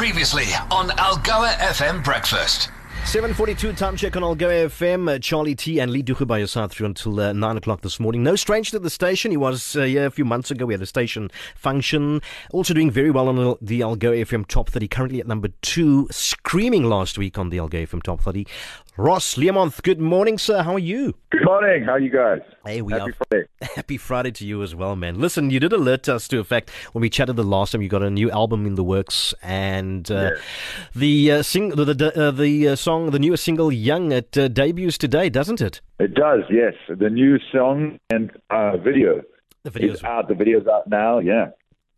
Previously on Algoa FM Breakfast. 742 time check on Algoa FM. Uh, Charlie T and Lee Duche by your side through until uh, 9 o'clock this morning. No stranger to the station. He was uh, here a few months ago. We had a station function. Also doing very well on the Algoa FM Top 30. Currently at number two. Screaming last week on the Algoa FM Top 30. Ross Learmonth, good morning, sir. How are you? Good morning. How are you guys? Hey, we Happy are. Friday. Happy Friday to you as well, man. Listen, you did alert us to a fact when we chatted the last time. You got a new album in the works, and uh, Yes. the uh, sing the the, uh, the uh, song, the newest single, "Young," it uh, debuts today, doesn't it? It does, yes. The new song and uh, video The is videos. out. The video's out now. Yeah,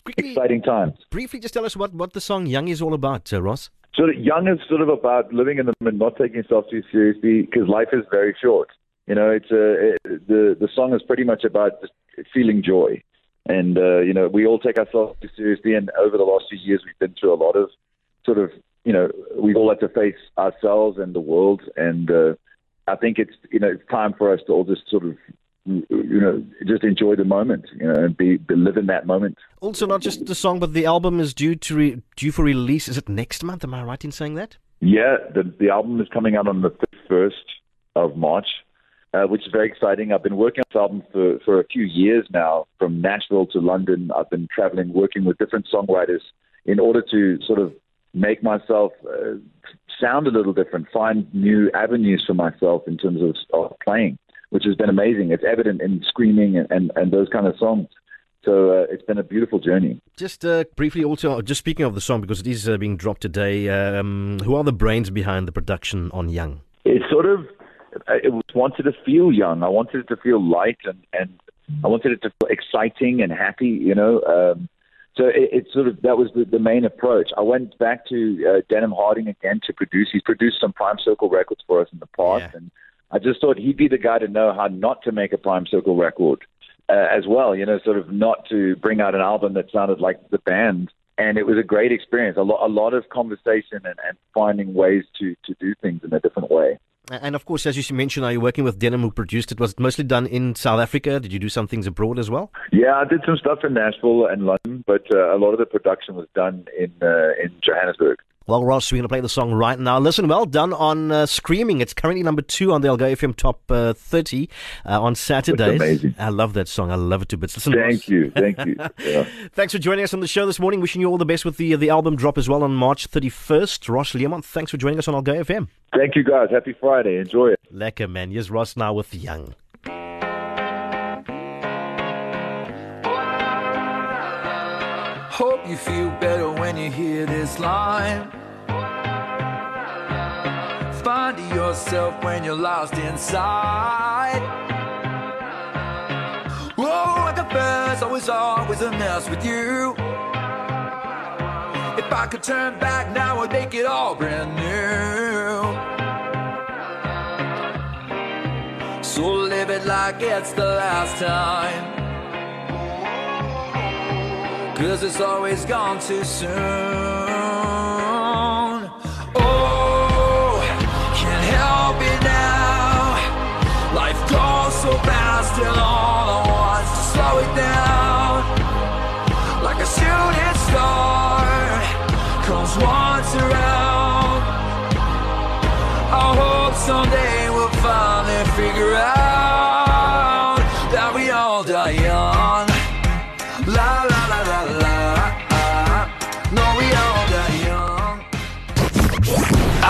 Quickly, exciting times. briefly, just tell us what, what the song "Young" is all about, uh, Ross. So young is sort of about living in the moment, not taking yourself too seriously because life is very short. You know, it's a, it, the the song is pretty much about just feeling joy, and uh, you know we all take ourselves too seriously. And over the last few years, we've been through a lot of sort of you know we've all had to face ourselves and the world, and uh, I think it's you know it's time for us to all just sort of you know just enjoy the moment, you know, and be, be live in that moment. Also, not just the song, but the album is due to re- due for release. Is it next month? Am I right in saying that? Yeah, the the album is coming out on the first of March, uh, which is very exciting. I've been working on this album for for a few years now, from Nashville to London. I've been traveling, working with different songwriters in order to sort of make myself uh, sound a little different, find new avenues for myself in terms of, of playing, which has been amazing. It's evident in screaming and and, and those kind of songs. So uh, it's been a beautiful journey. Just uh, briefly, also, just speaking of the song, because it is uh, being dropped today, um, who are the brains behind the production on Young? it sort of I was wanted to feel young. I wanted it to feel light and and I wanted it to feel exciting and happy. You know, um, so it, it sort of that was the, the main approach. I went back to uh, Denham Harding again to produce. He's produced some Prime Circle records for us in the past, Yeah. and I just thought he'd be the guy to know how not to make a Prime Circle record uh, as well. You know, sort of not to bring out an album that sounded like the band. And it was a great experience. A, lo- a lot of conversation and, and finding ways to, to do things in a different way. And of course, as you mentioned, are you working with Denham, who produced it? Was it mostly done in South Africa? Did you do some things abroad as well? Yeah, I did some stuff in Nashville and London, but uh, a lot of the production was done in uh, in Johannesburg. Well, Ross, we're going to play the song right now. Listen, well done on uh, Screaming. It's currently number two on the Algoa FM Top uh, 30 uh, on Saturdays. amazing. I love that song. I love it to bits. Listen, Thank Ross, you, thank you. Yeah. Thanks for joining us on the show this morning. Wishing you all the best with the the album drop as well on March 31st. Ross Learmonth, thanks for joining us on Algoa FM. Thank you, guys. Happy Friday. Enjoy it. Lekker, man. Here's Ross now with Young. You feel better when you hear this line. Find yourself when you're lost inside. Oh, I confess I was always a mess with you. If I could turn back now, I'd make it all brand new. So live it like it's the last time. Cause it's always gone too soon. Oh, can't help it now. Life goes so fast, and all I want is to slow it down. Like a shooting star comes once around. I hope someday we'll finally figure out that we all die young. La la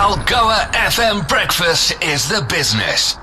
Algoa FM Breakfast is the business.